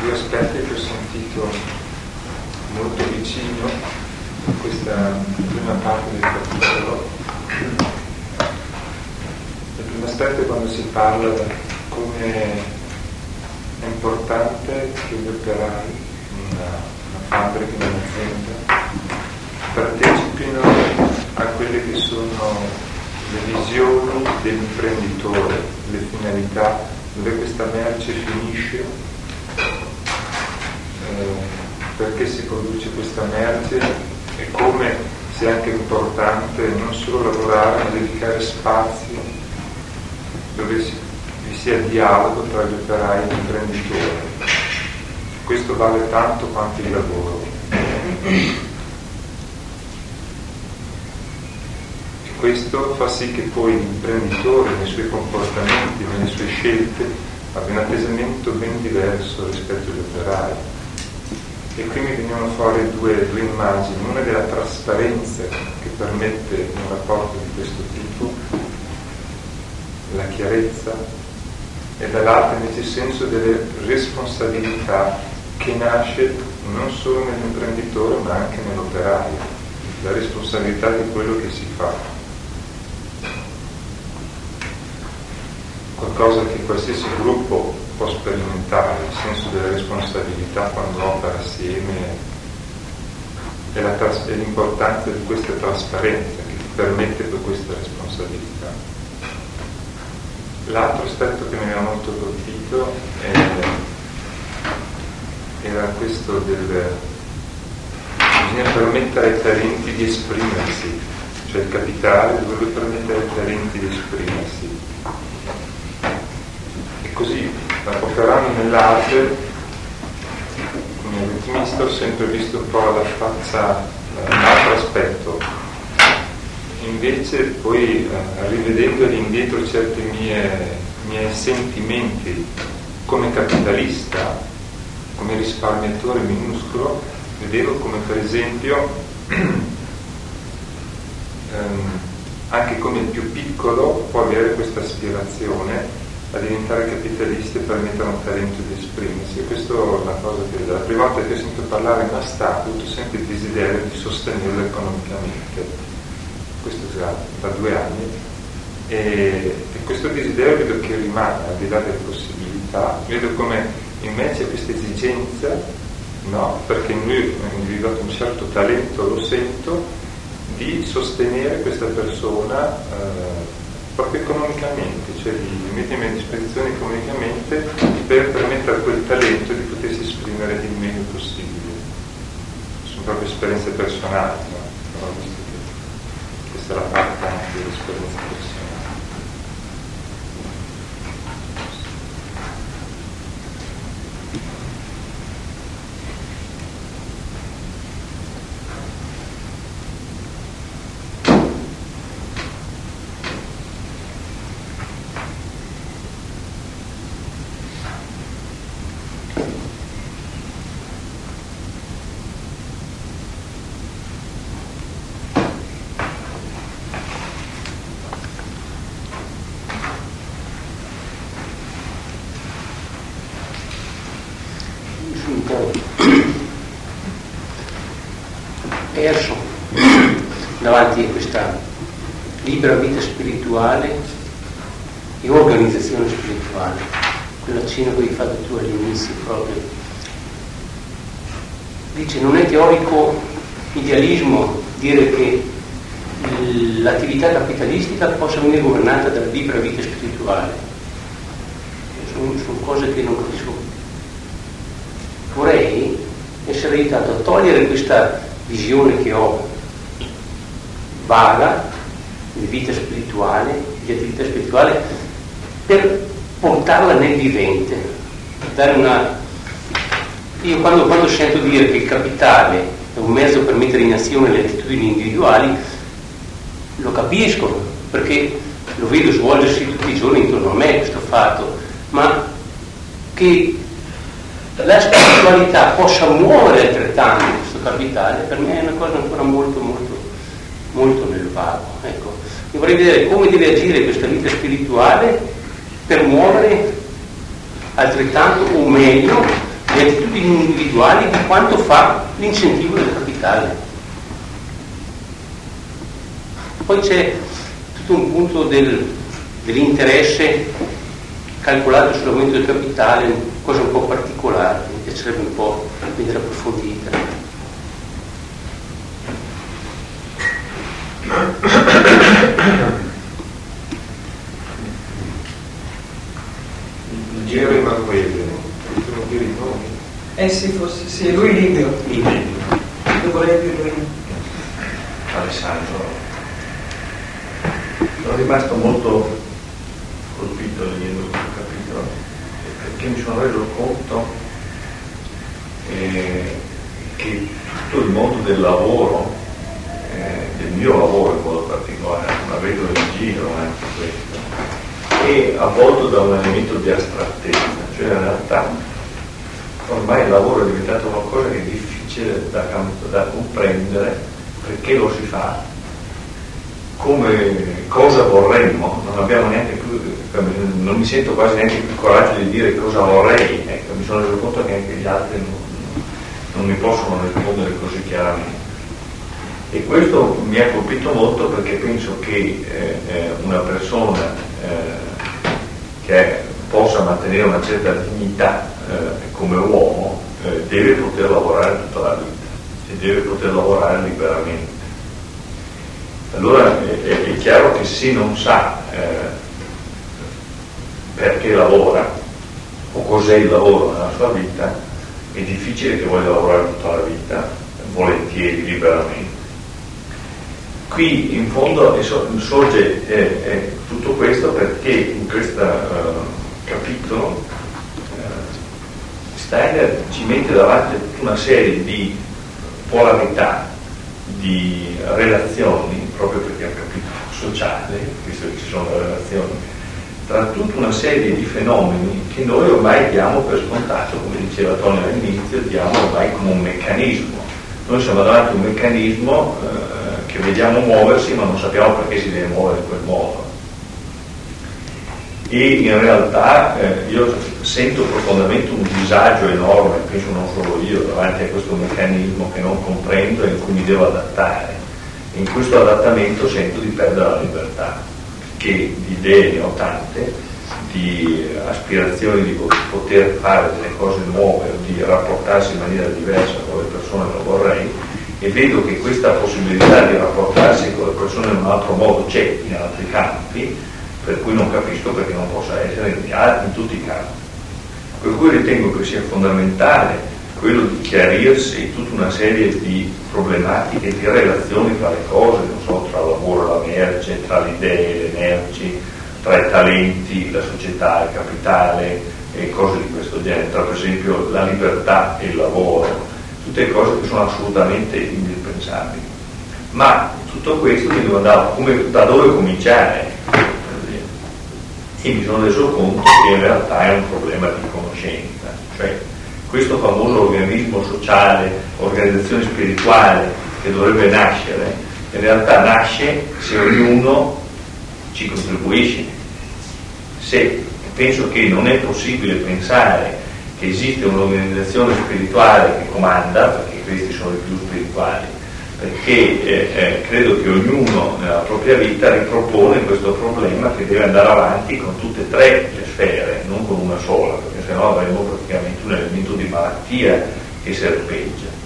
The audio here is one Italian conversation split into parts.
due aspetti che ho sentito molto vicino in questa prima parte del capitolo. Il primo aspetto è quando si parla di come è importante che gli operai in una, una fabbrica, in un'azienda, partecipino a quelle che sono le visioni dell'imprenditore, le finalità, dove questa merce finisce, perché si produce questa merce e come sia anche importante non solo lavorare ma dedicare spazi dove vi sia dialogo tra gli operai e gli imprenditori. Questo vale tanto quanto il lavoro. Questo fa sì che poi l'imprenditore nei suoi comportamenti, nelle sue scelte, abbia un atteggiamento ben diverso rispetto agli operai. E qui mi vengono fuori due, due immagini, una della trasparenza che permette un rapporto di questo tipo, la chiarezza, e dall'altra invece il senso delle responsabilità che nasce non solo nell'imprenditore ma anche nell'operaio, la responsabilità di quello che si fa. qualcosa che qualsiasi gruppo può sperimentare, il senso della responsabilità quando opera assieme e, la, e l'importanza di questa trasparenza che ti permette poi questa responsabilità. L'altro aspetto che mi aveva molto colpito è, era questo del bisogna permettere ai talenti di esprimersi, cioè il capitale dovrebbe permettere ai talenti di esprimersi così operando nell'arte. Come ritmista ho sempre visto un po' la faccia eh, un altro aspetto. Invece poi eh, rivedendo indietro certi mie, miei sentimenti come capitalista come risparmiatore minuscolo vedevo come per esempio ehm, anche come il più piccolo può avere questa aspirazione a diventare capitalisti e permettere un talento di esprimersi. E questa è una cosa che la prima volta che ho sentito parlare Stato ho avuto sempre il desiderio di sostenerlo economicamente. Questo già da due anni. E, e questo desiderio vedo che rimane, al di là delle possibilità, vedo come in me c'è questa esigenza, no? perché in lui ho individuato un certo talento, lo sento, di sostenere questa persona. Eh, proprio economicamente, cioè di mettermi a disposizione economicamente per permettere a quel talento di potersi esprimere il meglio possibile. Sono proprio esperienze personali, no? Però visto che questa è la parte anche dell'esperienza personale. Davanti a questa libera vita spirituale e organizzazione spirituale, quella cena che hai fatto tu all'inizio proprio. Dice, non è teorico idealismo dire che l'attività capitalistica possa venire governata dalla libera vita spirituale. Sono, sono cose che non capisco. Vorrei essere aiutato a togliere questa visione che ho vaga di vita spirituale, di attività spirituale, per portarla nel vivente, una... Io quando, quando sento dire che il capitale è un mezzo per mettere in azione le attitudini individuali, lo capisco, perché lo vedo svolgersi tutti i giorni intorno a me questo fatto, ma che la spiritualità possa muovere altrettanto questo capitale, per me è una cosa ancora molto molto molto nel vago. Ecco. Io vorrei vedere come deve agire questa vita spirituale per muovere altrettanto o meglio le attitudini individuali di quanto fa l'incentivo del capitale. Poi c'è tutto un punto del, dell'interesse calcolato sull'aumento del capitale, cosa un po' particolare, mi piacerebbe un po' vedere approfondita. Il giro in Marquese, potremmo dire i nomi. Sì, forse sì, lui libero. Libero. Leggere lui. Alessandro. Sono rimasto molto colpito leggendo questo capitolo perché mi sono reso conto eh, che tutto il mondo del lavoro, eh, del mio lavoro in modo particolare, ma vedo in giro anche questo, è avvolto da un elemento di astrattezza, cioè in realtà ormai il lavoro è diventato qualcosa che è difficile da, da comprendere perché lo si fa, come cosa vorremmo, non abbiamo neanche più, non mi sento quasi neanche più coraggio di dire cosa vorrei, ecco, mi sono reso conto che anche gli altri non, non mi possono rispondere così chiaramente. E questo mi ha colpito molto perché penso che eh, una persona eh, che possa mantenere una certa dignità eh, come uomo eh, deve poter lavorare tutta la vita e deve poter lavorare liberamente. Allora è, è chiaro che se non sa eh, perché lavora o cos'è il lavoro nella sua vita, è difficile che voglia lavorare tutta la vita, volentieri, liberamente. Qui in fondo sorge eh, eh, tutto questo perché in questo uh, capitolo uh, Steiner ci mette davanti una serie di polarità, di relazioni, proprio perché è un capitolo sociale, visto che ci sono relazioni, tra tutta una serie di fenomeni che noi ormai diamo per scontato, come diceva Tony all'inizio, diamo ormai come un meccanismo. Noi siamo davanti a un meccanismo eh, che vediamo muoversi ma non sappiamo perché si deve muovere in quel modo. E in realtà eh, io sento profondamente un disagio enorme, penso non solo io, davanti a questo meccanismo che non comprendo e in cui mi devo adattare. In questo adattamento sento di perdere la libertà, che di idee ne ho tante, di aspirazioni di poter fare delle cose nuove di rapportarsi in maniera diversa con le persone che vorrei e vedo che questa possibilità di rapportarsi con le persone in un altro modo c'è in altri campi, per cui non capisco perché non possa essere in, tutti i campi. Per cui ritengo che sia fondamentale quello di chiarirsi tutta una serie di problematiche, di relazioni tra le cose, non so, tra il lavoro e la merce, tra le idee e le merci, tra i talenti, la società, il capitale e cose di questo genere, tra per esempio la libertà e il lavoro, tutte cose che sono assolutamente indispensabili. Ma tutto questo mi domandavo da dove cominciare e mi sono reso conto che in realtà è un problema di conoscenza, cioè questo famoso organismo sociale, organizzazione spirituale che dovrebbe nascere, in realtà nasce se ognuno ci contribuisce. Se penso che non è possibile pensare che esiste un'organizzazione spirituale che comanda, perché questi sono i più spirituali, perché eh, eh, credo che ognuno nella propria vita ripropone questo problema che deve andare avanti con tutte e tre le sfere, non con una sola, perché sennò avremo praticamente un elemento di malattia che serpeggia.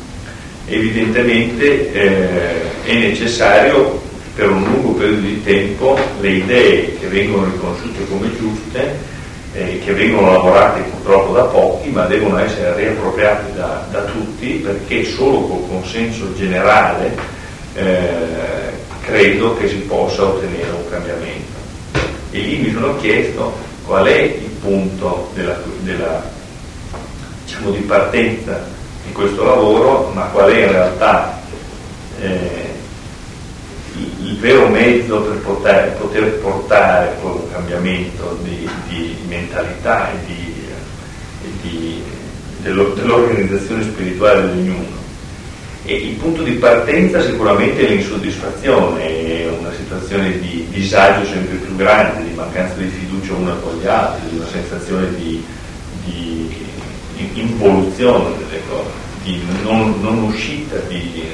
Evidentemente eh, è necessario per un lungo periodo di tempo le idee che vengono riconosciute come giuste eh, che vengono lavorate purtroppo da pochi, ma devono essere riappropriate da, da tutti perché solo col consenso generale eh, credo che si possa ottenere un cambiamento. E lì mi sono chiesto qual è il punto della, della, diciamo, di partenza di questo lavoro, ma qual è in realtà eh, il vero mezzo per poter, poter portare un cambiamento di, di mentalità e, di, e di, dello, dell'organizzazione spirituale di ognuno. E il punto di partenza sicuramente è l'insoddisfazione, è una situazione di disagio sempre più grande, di mancanza di fiducia uno con gli altri, di una sensazione di, di involuzione delle cose, di non, non uscita, di,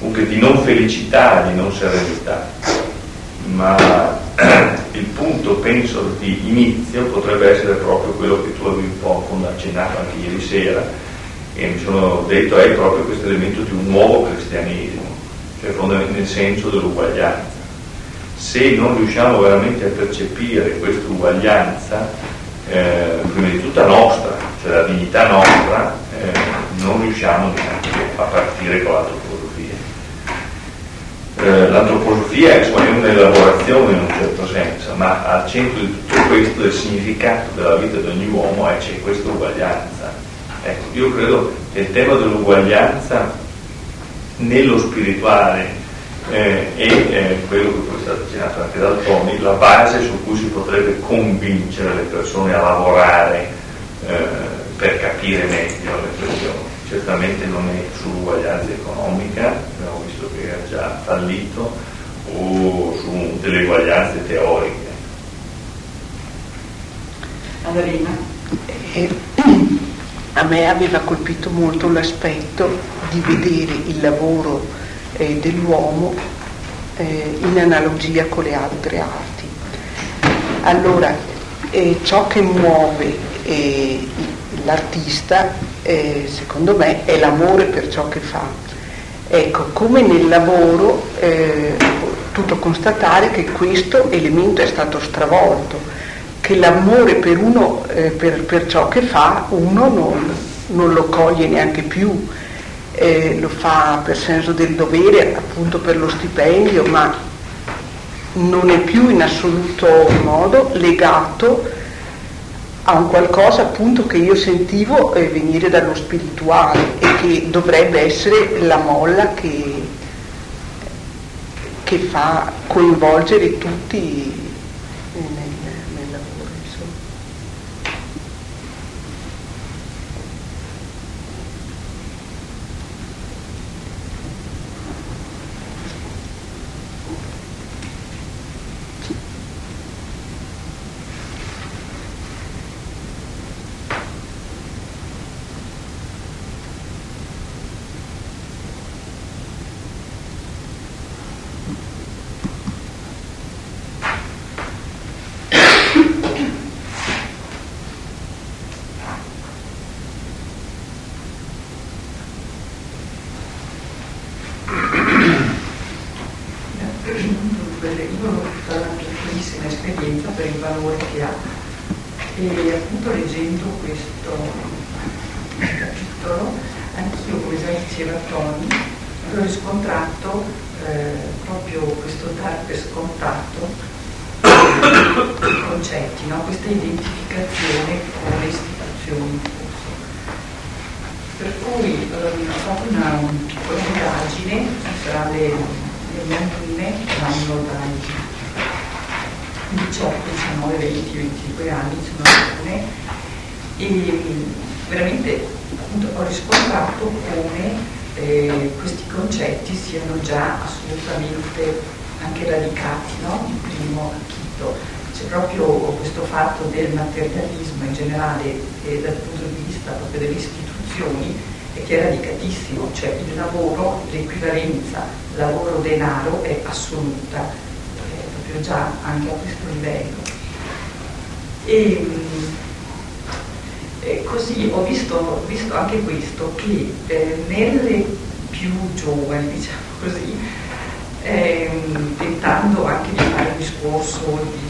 comunque di non felicità, di non serenità. Ma il punto, penso, di inizio potrebbe essere proprio quello che tu avevi un po' accennato anche ieri sera, e mi sono detto è proprio questo elemento di un nuovo cristianesimo, cioè nel senso dell'uguaglianza. Se non riusciamo veramente a percepire questa uguaglianza, eh, prima di tutta nostra, cioè la dignità nostra, eh, non riusciamo neanche a partire con l'antroposofia. Eh, l'antroposofia è un'elaborazione in un certo senso, ma al centro di tutto questo, del significato della vita di ogni uomo, è c'è questa uguaglianza. Ecco, io credo che il tema dell'uguaglianza nello spirituale eh, è eh, quello che poi è stato accennato anche dal Tony, la base su cui si potrebbe convincere le persone a lavorare eh, per capire meglio le questioni. Certamente non è sull'uguaglianza economica, che ha già fallito, o su delle uguaglianze teoriche. Annalena? Eh, a me aveva colpito molto l'aspetto di vedere il lavoro eh, dell'uomo eh, in analogia con le altre arti. Allora, eh, ciò che muove eh, l'artista, eh, secondo me, è l'amore per ciò che fa. Ecco, come nel lavoro eh, ho potuto constatare che questo elemento è stato stravolto, che l'amore per uno, per, per, ciò che fa, uno non, non lo coglie neanche più. Eh, lo fa per senso del dovere, appunto per lo stipendio, ma non è più in assoluto modo legato a un qualcosa appunto che io sentivo eh, venire dallo spirituale e che dovrebbe essere la molla che, che fa coinvolgere tutti encontrar. proprio questo fatto del materialismo in generale eh, dal punto di vista proprio delle istituzioni è che è radicatissimo, cioè il lavoro, l'equivalenza lavoro-denaro è assoluta, è proprio già anche a questo livello. E, eh, così ho visto, visto, anche questo, che eh, nelle più giovani, diciamo così, ehm, tentando anche di fare un discorso di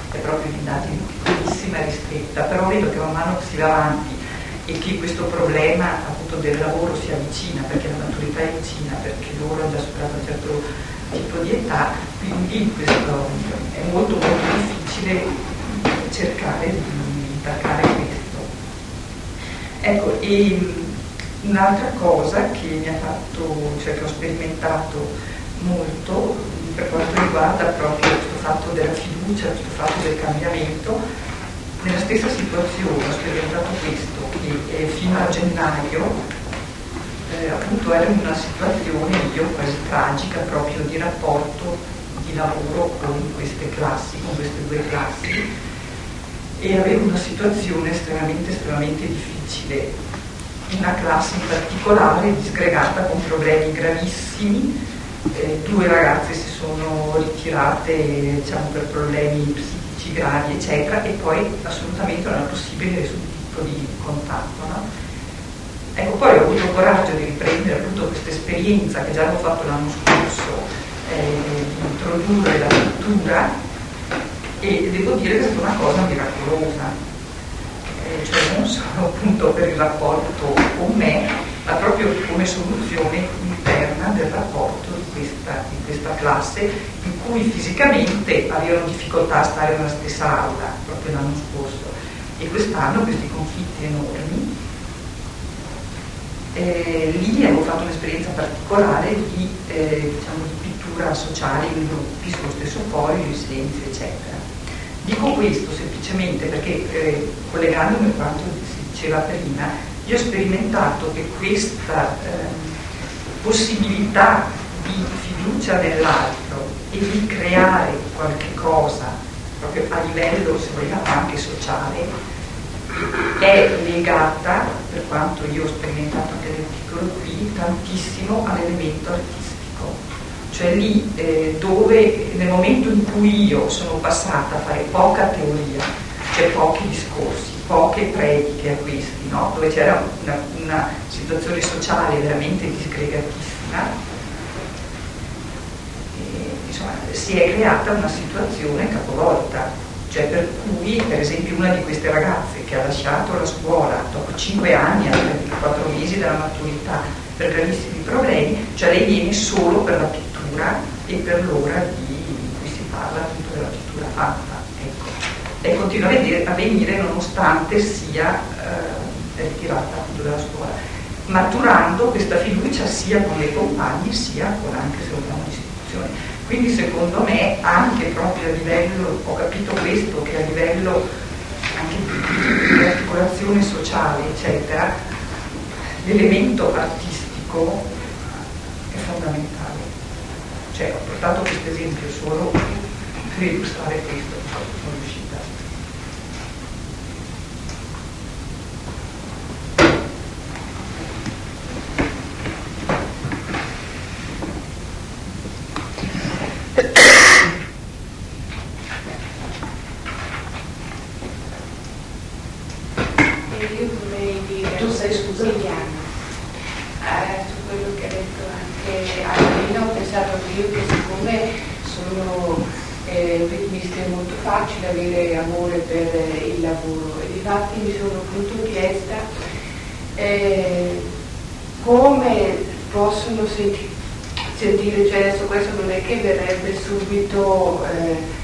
è proprio un'indagine piccolissima e ristretta, però vedo che man mano si va avanti e che questo problema appunto del lavoro si avvicina perché la maturità è vicina, perché loro hanno già superato un certo tipo di età, quindi questo è molto molto difficile cercare di intaccare questo. Ecco, e un'altra cosa che mi ha fatto, cioè che ho sperimentato molto per quanto riguarda proprio fatto della fiducia, questo fatto del cambiamento, nella stessa situazione ho sperimentato questo, che eh, fino a gennaio eh, appunto in una situazione io quasi tragica proprio di rapporto di lavoro con queste classi, con queste due classi. E avevo una situazione estremamente estremamente difficile, una classe in particolare disgregata con problemi gravissimi, eh, due ragazze si sono ritirate diciamo, per problemi psichici gravi eccetera e poi assolutamente non era possibile nessun tipo di contatto. No? Ecco, poi ho avuto il coraggio di riprendere appunto questa esperienza che già avevo fatto l'anno scorso, eh, di introdurre la cultura e devo dire che è stata una cosa miracolosa. Eh, cioè non solo appunto per il rapporto con me, ma proprio come soluzione interna del rapporto di questa, di questa classe in cui fisicamente avevano difficoltà a stare nella stessa aula proprio l'anno scorso e quest'anno questi conflitti enormi eh, lì avevo fatto un'esperienza particolare di, eh, diciamo, di pittura sociale in gruppi sullo stesso foglio, in silenzio, eccetera. Dico questo semplicemente perché, eh, collegandomi a quanto si diceva prima, io ho sperimentato che questa ehm, possibilità di fiducia nell'altro e di creare qualche cosa proprio a livello, se vogliamo, anche sociale, è legata, per quanto io ho sperimentato anche nell'articolo qui, tantissimo all'elemento artistico. Cioè lì eh, dove nel momento in cui io sono passata a fare poca teoria, cioè pochi discorsi, poche prediche a questi, no? dove c'era una, una situazione sociale veramente disgregatissima, insomma, si è creata una situazione capovolta cioè per cui, per esempio, una di queste ragazze che ha lasciato la scuola dopo 5 anni, a 34 mesi dalla maturità, per gravissimi problemi, cioè lei viene solo per la pittura e per l'ora di, cui si parla appunto della pittura fatta. Ecco. E continua a, vedere, a venire nonostante sia eh, ritirata appunto dalla scuola, maturando questa fiducia sia con le compagne sia con anche se vogliamo l'istituzione. Quindi secondo me anche proprio a livello, ho capito questo, che a livello anche di, articolazione sociale, eccetera, l'elemento artistico è fondamentale. Cioè ho portato questo esempio solo per illustrare questo, sono riuscita. senti, sentire, cioè adesso questo non è che verrebbe subito eh,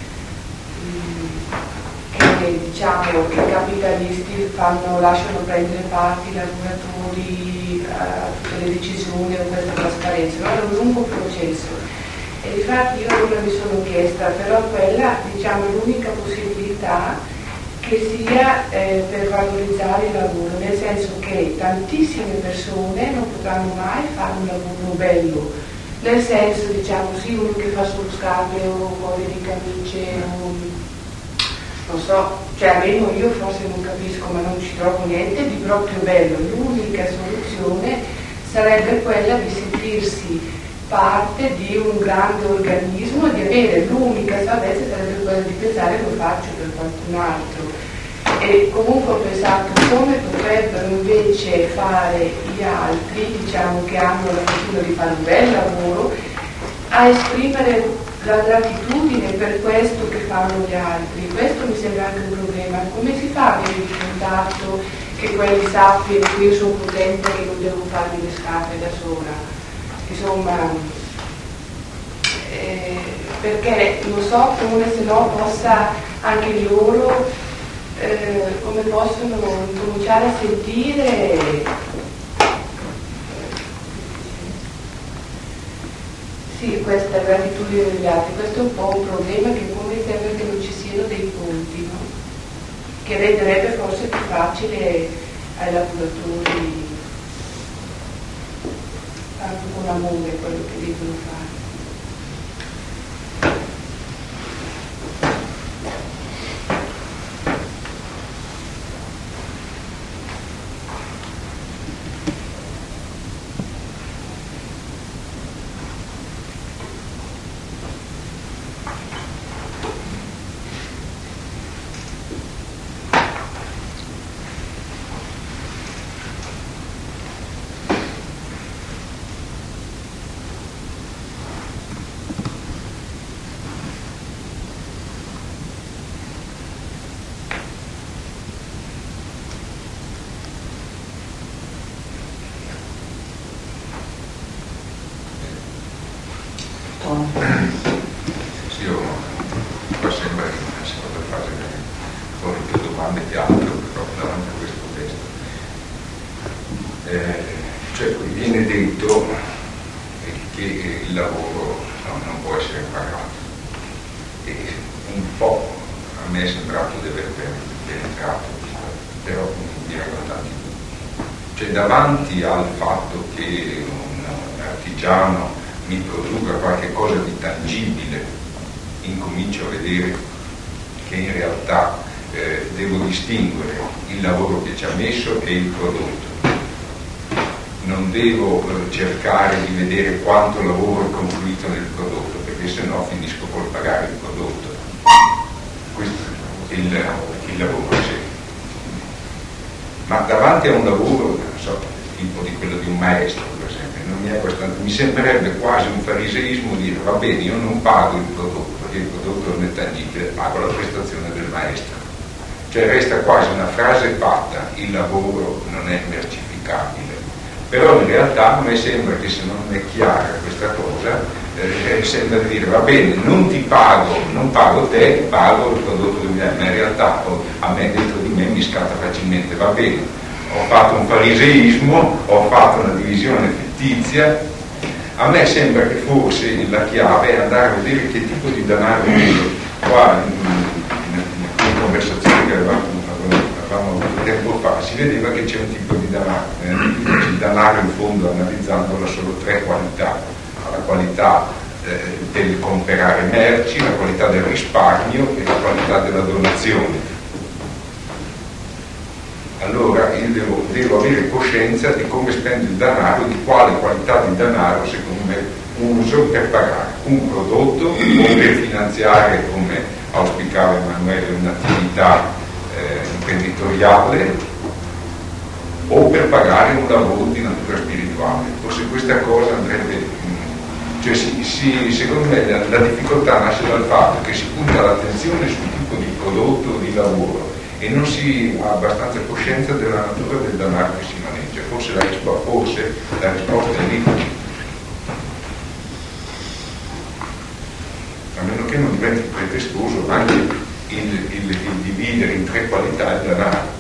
che diciamo i capitalisti fanno, lasciano prendere parte i lavoratori a tutte le decisioni o questa trasparenza, ma è un lungo processo. E infatti io non mi sono chiesta, però quella diciamo, è l'unica possibilità che sia eh, per valorizzare il lavoro, nel senso che tantissime persone non potranno mai fare un lavoro bello, nel senso diciamo sì uno che fa solo scarpe o cose di camicie o non so, cioè almeno io forse non capisco ma non ci trovo niente di proprio bello, l'unica soluzione sarebbe quella di sentirsi parte di un grande organismo, di avere l'unica salvezza sarebbe quella di pensare lo faccio per qualcun altro e comunque ho pensato come potrebbero invece fare gli altri, diciamo che hanno la fortuna di fare un bel lavoro, a esprimere la gratitudine per questo che fanno gli altri. Questo mi sembra anche un problema. Come si fa a avere il contatto che quelli sappiano che io sono potente e non devo farmi le scarpe da sola? Insomma, eh, perché non so come se no possa anche loro eh, come possono cominciare a sentire Sì, questa gratitudine degli altri, questo è un po' un problema che mi sembra che non ci siano dei punti, no? che renderebbe forse più facile ai lavoratori anche con amore quello che devono fare. Davanti al fatto che un artigiano mi produca qualche cosa di tangibile, incomincio a vedere che in realtà eh, devo distinguere il lavoro che ci ha messo e il prodotto. Non devo eh, cercare di vedere quanto lavoro è confluito nel prodotto, perché se no finisco col pagare il prodotto. Questo è il, il lavoro. Ma davanti a un lavoro so, tipo di quello di un maestro, per esempio. Questa, mi sembrerebbe quasi un fariseismo dire va bene, io non pago il prodotto, perché il prodotto non è tangibile, pago la prestazione del maestro. Cioè resta quasi una frase fatta, il lavoro non è mercificabile. Però in realtà a me sembra che se non è chiara questa cosa, eh, sembra dire va bene, non ti pago, non pago te, pago il prodotto del mio, ma in realtà a me dentro di me mi scatta facilmente, va bene, ho fatto un fariseismo, ho fatto una divisione fittizia, a me sembra che forse la chiave è andare a vedere che tipo di denaro è qua in, in conversazione che avevamo, tempo fa. Si vedeva che c'è un tipo di denaro eh? il denaro in fondo analizzandolo ha solo tre qualità qualità eh, del comprare merci, la qualità del risparmio e la qualità della donazione allora io devo, devo, avere coscienza di come spendo il denaro, di quale qualità di denaro secondo me uso per pagare un prodotto o per finanziare, come auspicava Emanuele, un'attività eh, imprenditoriale o per pagare un lavoro di natura spirituale. Forse questa cosa andrebbe, cioè si, si, secondo me la, la difficoltà nasce dal fatto che si punta l'attenzione sul tipo di prodotto o di lavoro e non si ha abbastanza coscienza della natura del denaro che si maneggia. Forse la forse la risposta è lì. A meno che non diventi pretestuoso anche il, il, il dividere in tre qualità il denaro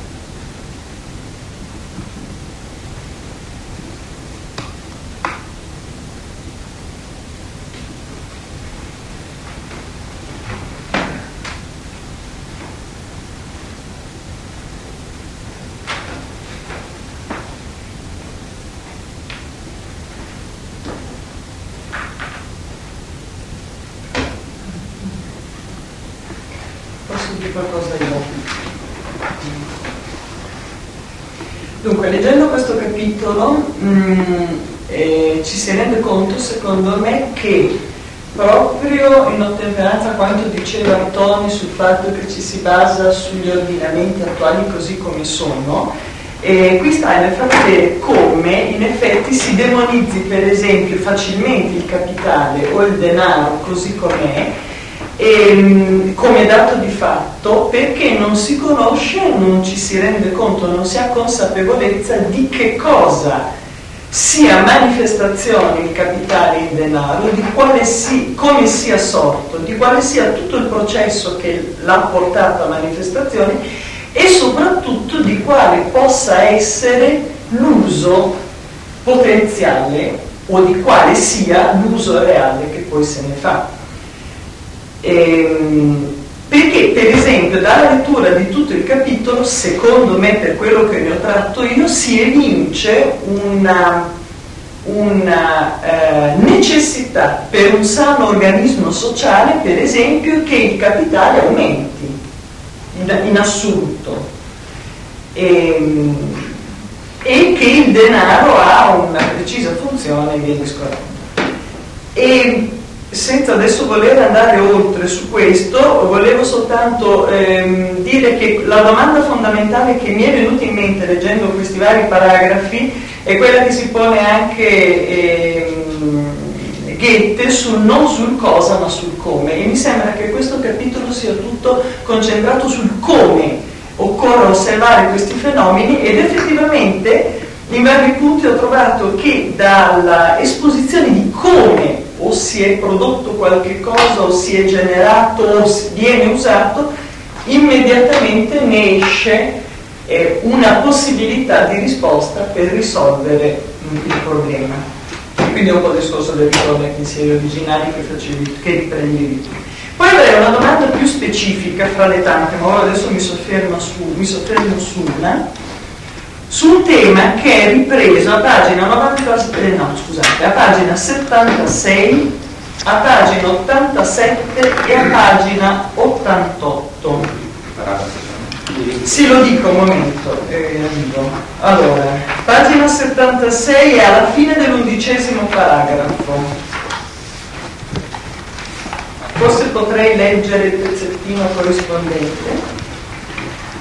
capitolo mh, mm, eh, ci si rende conto, secondo me, che proprio in ottemperanza a quanto diceva Toni sul fatto che ci si basa sugli ordinamenti attuali così come sono, e qui sta nel frattere come in effetti si demonizzi per esempio facilmente il capitale o il denaro così com'è ehm, come dato di fatto perché non si conosce, non ci si rende conto, non si ha consapevolezza di che cosa sia manifestazione il capitale in denaro, di quale si, come sia sorto, di quale sia tutto il processo che l'ha portato a manifestazione e soprattutto di quale possa essere l'uso potenziale o di quale sia l'uso reale che poi se ne fa. Ehm, perché per esempio dalla lettura di tutto il capitolo, secondo me per quello che ne ho tratto io, si evince una, una eh, necessità per un sano organismo sociale, per esempio, che il capitale aumenti in, in assoluto e, ehm, e, che il denaro ha una precisa funzione e via discorrendo. E senza adesso voler andare oltre su questo, volevo soltanto ehm, dire che la domanda fondamentale che mi è venuta in mente leggendo questi vari paragrafi è quella che si pone anche ehm, Goethe sul non sul cosa ma sul come. E mi sembra che questo capitolo sia tutto concentrato sul come occorre osservare questi fenomeni ed effettivamente in vari punti ho trovato che dalla esposizione di come o si è prodotto qualche cosa o si è generato o viene usato, immediatamente ne esce eh, una possibilità di risposta per risolvere il problema. Quindi è un po' il discorso del ritorno ai pensieri originali che, facevi, che riprendevi tu. Poi avrei una domanda più specifica fra le tante, ma ora adesso mi soffermo su, mi soffermo su una su un tema che è ripreso a pagina 90, eh, no, scusate, a pagina 76, a pagina 87 e a pagina 88. Sì, lo dico un momento. Eh, allora, pagina 76 è alla fine dell'undicesimo paragrafo. Forse potrei leggere il pezzettino corrispondente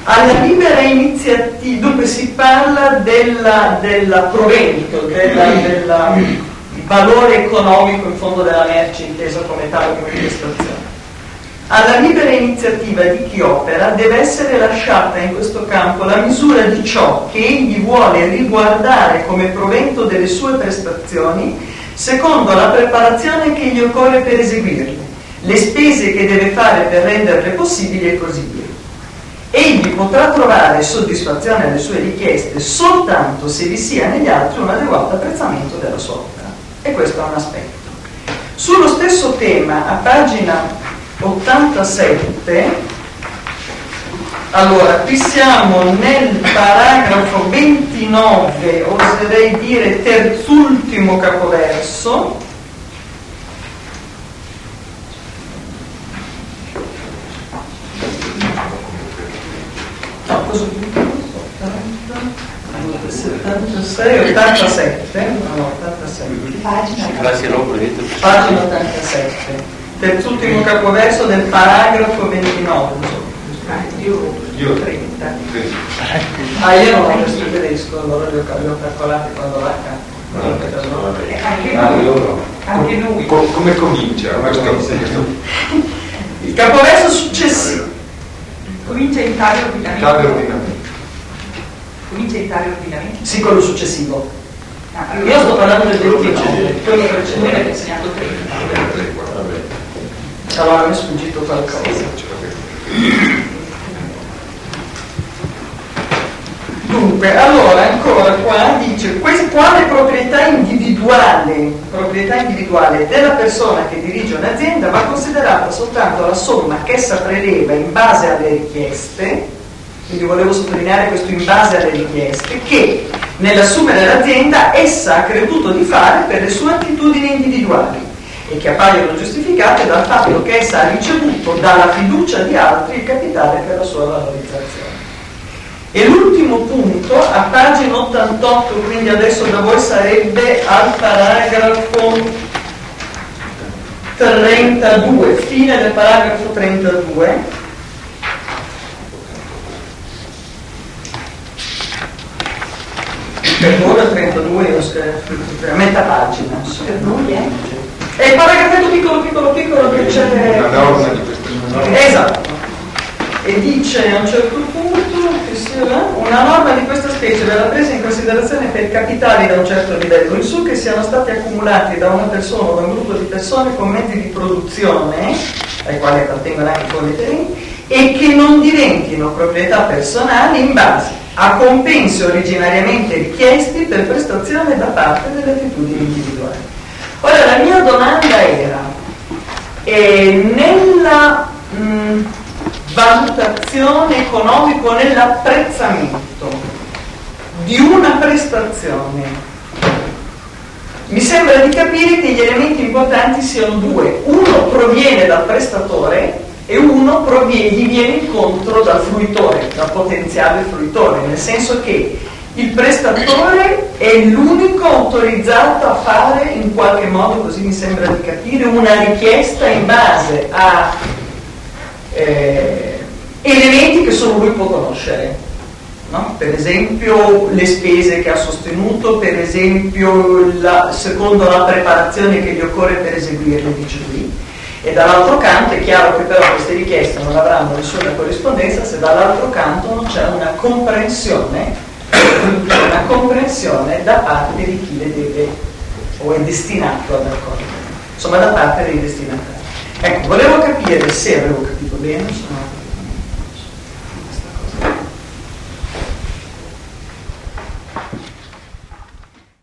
alla libera iniziativa, dove si parla della, della provento, della valore economico in fondo della merce intesa come tale come. Alla libera iniziativa di chi opera deve essere lasciata in questo campo la misura di ciò che egli vuole riguardare come provento delle sue prestazioni secondo la preparazione che gli occorre per eseguirle, le spese che deve fare per renderle possibili e così via. Egli potrà trovare soddisfazione alle sue richieste soltanto se vi sia negli altri un adeguato apprezzamento della sua opera. E questo è un aspetto. Sullo stesso tema, a pagina 87, allora, qui siamo nel paragrafo 29, oserei dire terzultimo capoverso, 76, 87, no, 87. Pagina, Pagina 87. Terzultimo capoverso del paragrafo 29. Io 30. Ah, io non ho questo tedesco, allora li ho calcolati quando anche noi. Anche noi. Come comincia? Il capoverso successivo Comincia in tale ordinamento. Tale ordinamento? Sì, quello successivo. Ah, allora, Io sto parlando del 29, quello precedente. ho insegnato 30. Allora mi è sfuggito qualcosa. Dunque, allora ancora qua dice quale proprietà individuale, proprietà individuale della persona che dirige un'azienda va considerata soltanto la somma che essa preleva in base alle richieste, quindi volevo sottolineare questo in base alle richieste, che nell'assumere l'azienda essa ha creduto di fare per le sue attitudini individuali e che appaiono giustificate dal fatto che essa ha ricevuto dalla fiducia di altri il capitale per la sua valorizzazione. E l'ultimo punto, a pagina 88, quindi adesso da voi sarebbe al paragrafo 32, fine del paragrafo 32. Per ora 32 io scritto, a metà pagina. Per noi è? È il paragrafetto piccolo piccolo piccolo che c'è. La norma di questo. Esatto. E dice a un certo punto una norma di questa specie verrà presa in considerazione per capitali da un certo livello, in su che siano stati accumulati da una persona o da un gruppo di persone con mezzi di produzione, ai quali appartengono anche i bolletterini, e che non diventino proprietà personali in base a compensi originariamente richiesti per prestazione da parte delle attitudini individuali. Ora la mia domanda era, eh, nella mh, valutazione economica, nell'apprezzamento di una prestazione mi sembra di capire che gli elementi importanti siano due. Uno proviene dal prestatore e uno proviene, gli viene incontro dal fruitore, dal potenziale fruitore, nel senso che il prestatore è l'unico autorizzato a fare in qualche modo, così mi sembra di capire, una richiesta in base a eh, elementi che solo lui può conoscere. No? Per esempio le spese che ha sostenuto, per esempio la, secondo la preparazione che gli occorre per eseguirle, dice lui. E dall'altro canto è chiaro che però queste richieste non avranno nessuna corrispondenza se dall'altro canto non c'è una comprensione, una comprensione da parte di chi le deve o è destinato ad accogliere, insomma da parte dei destinatari. Ecco, volevo capire se avevo capito bene, insomma,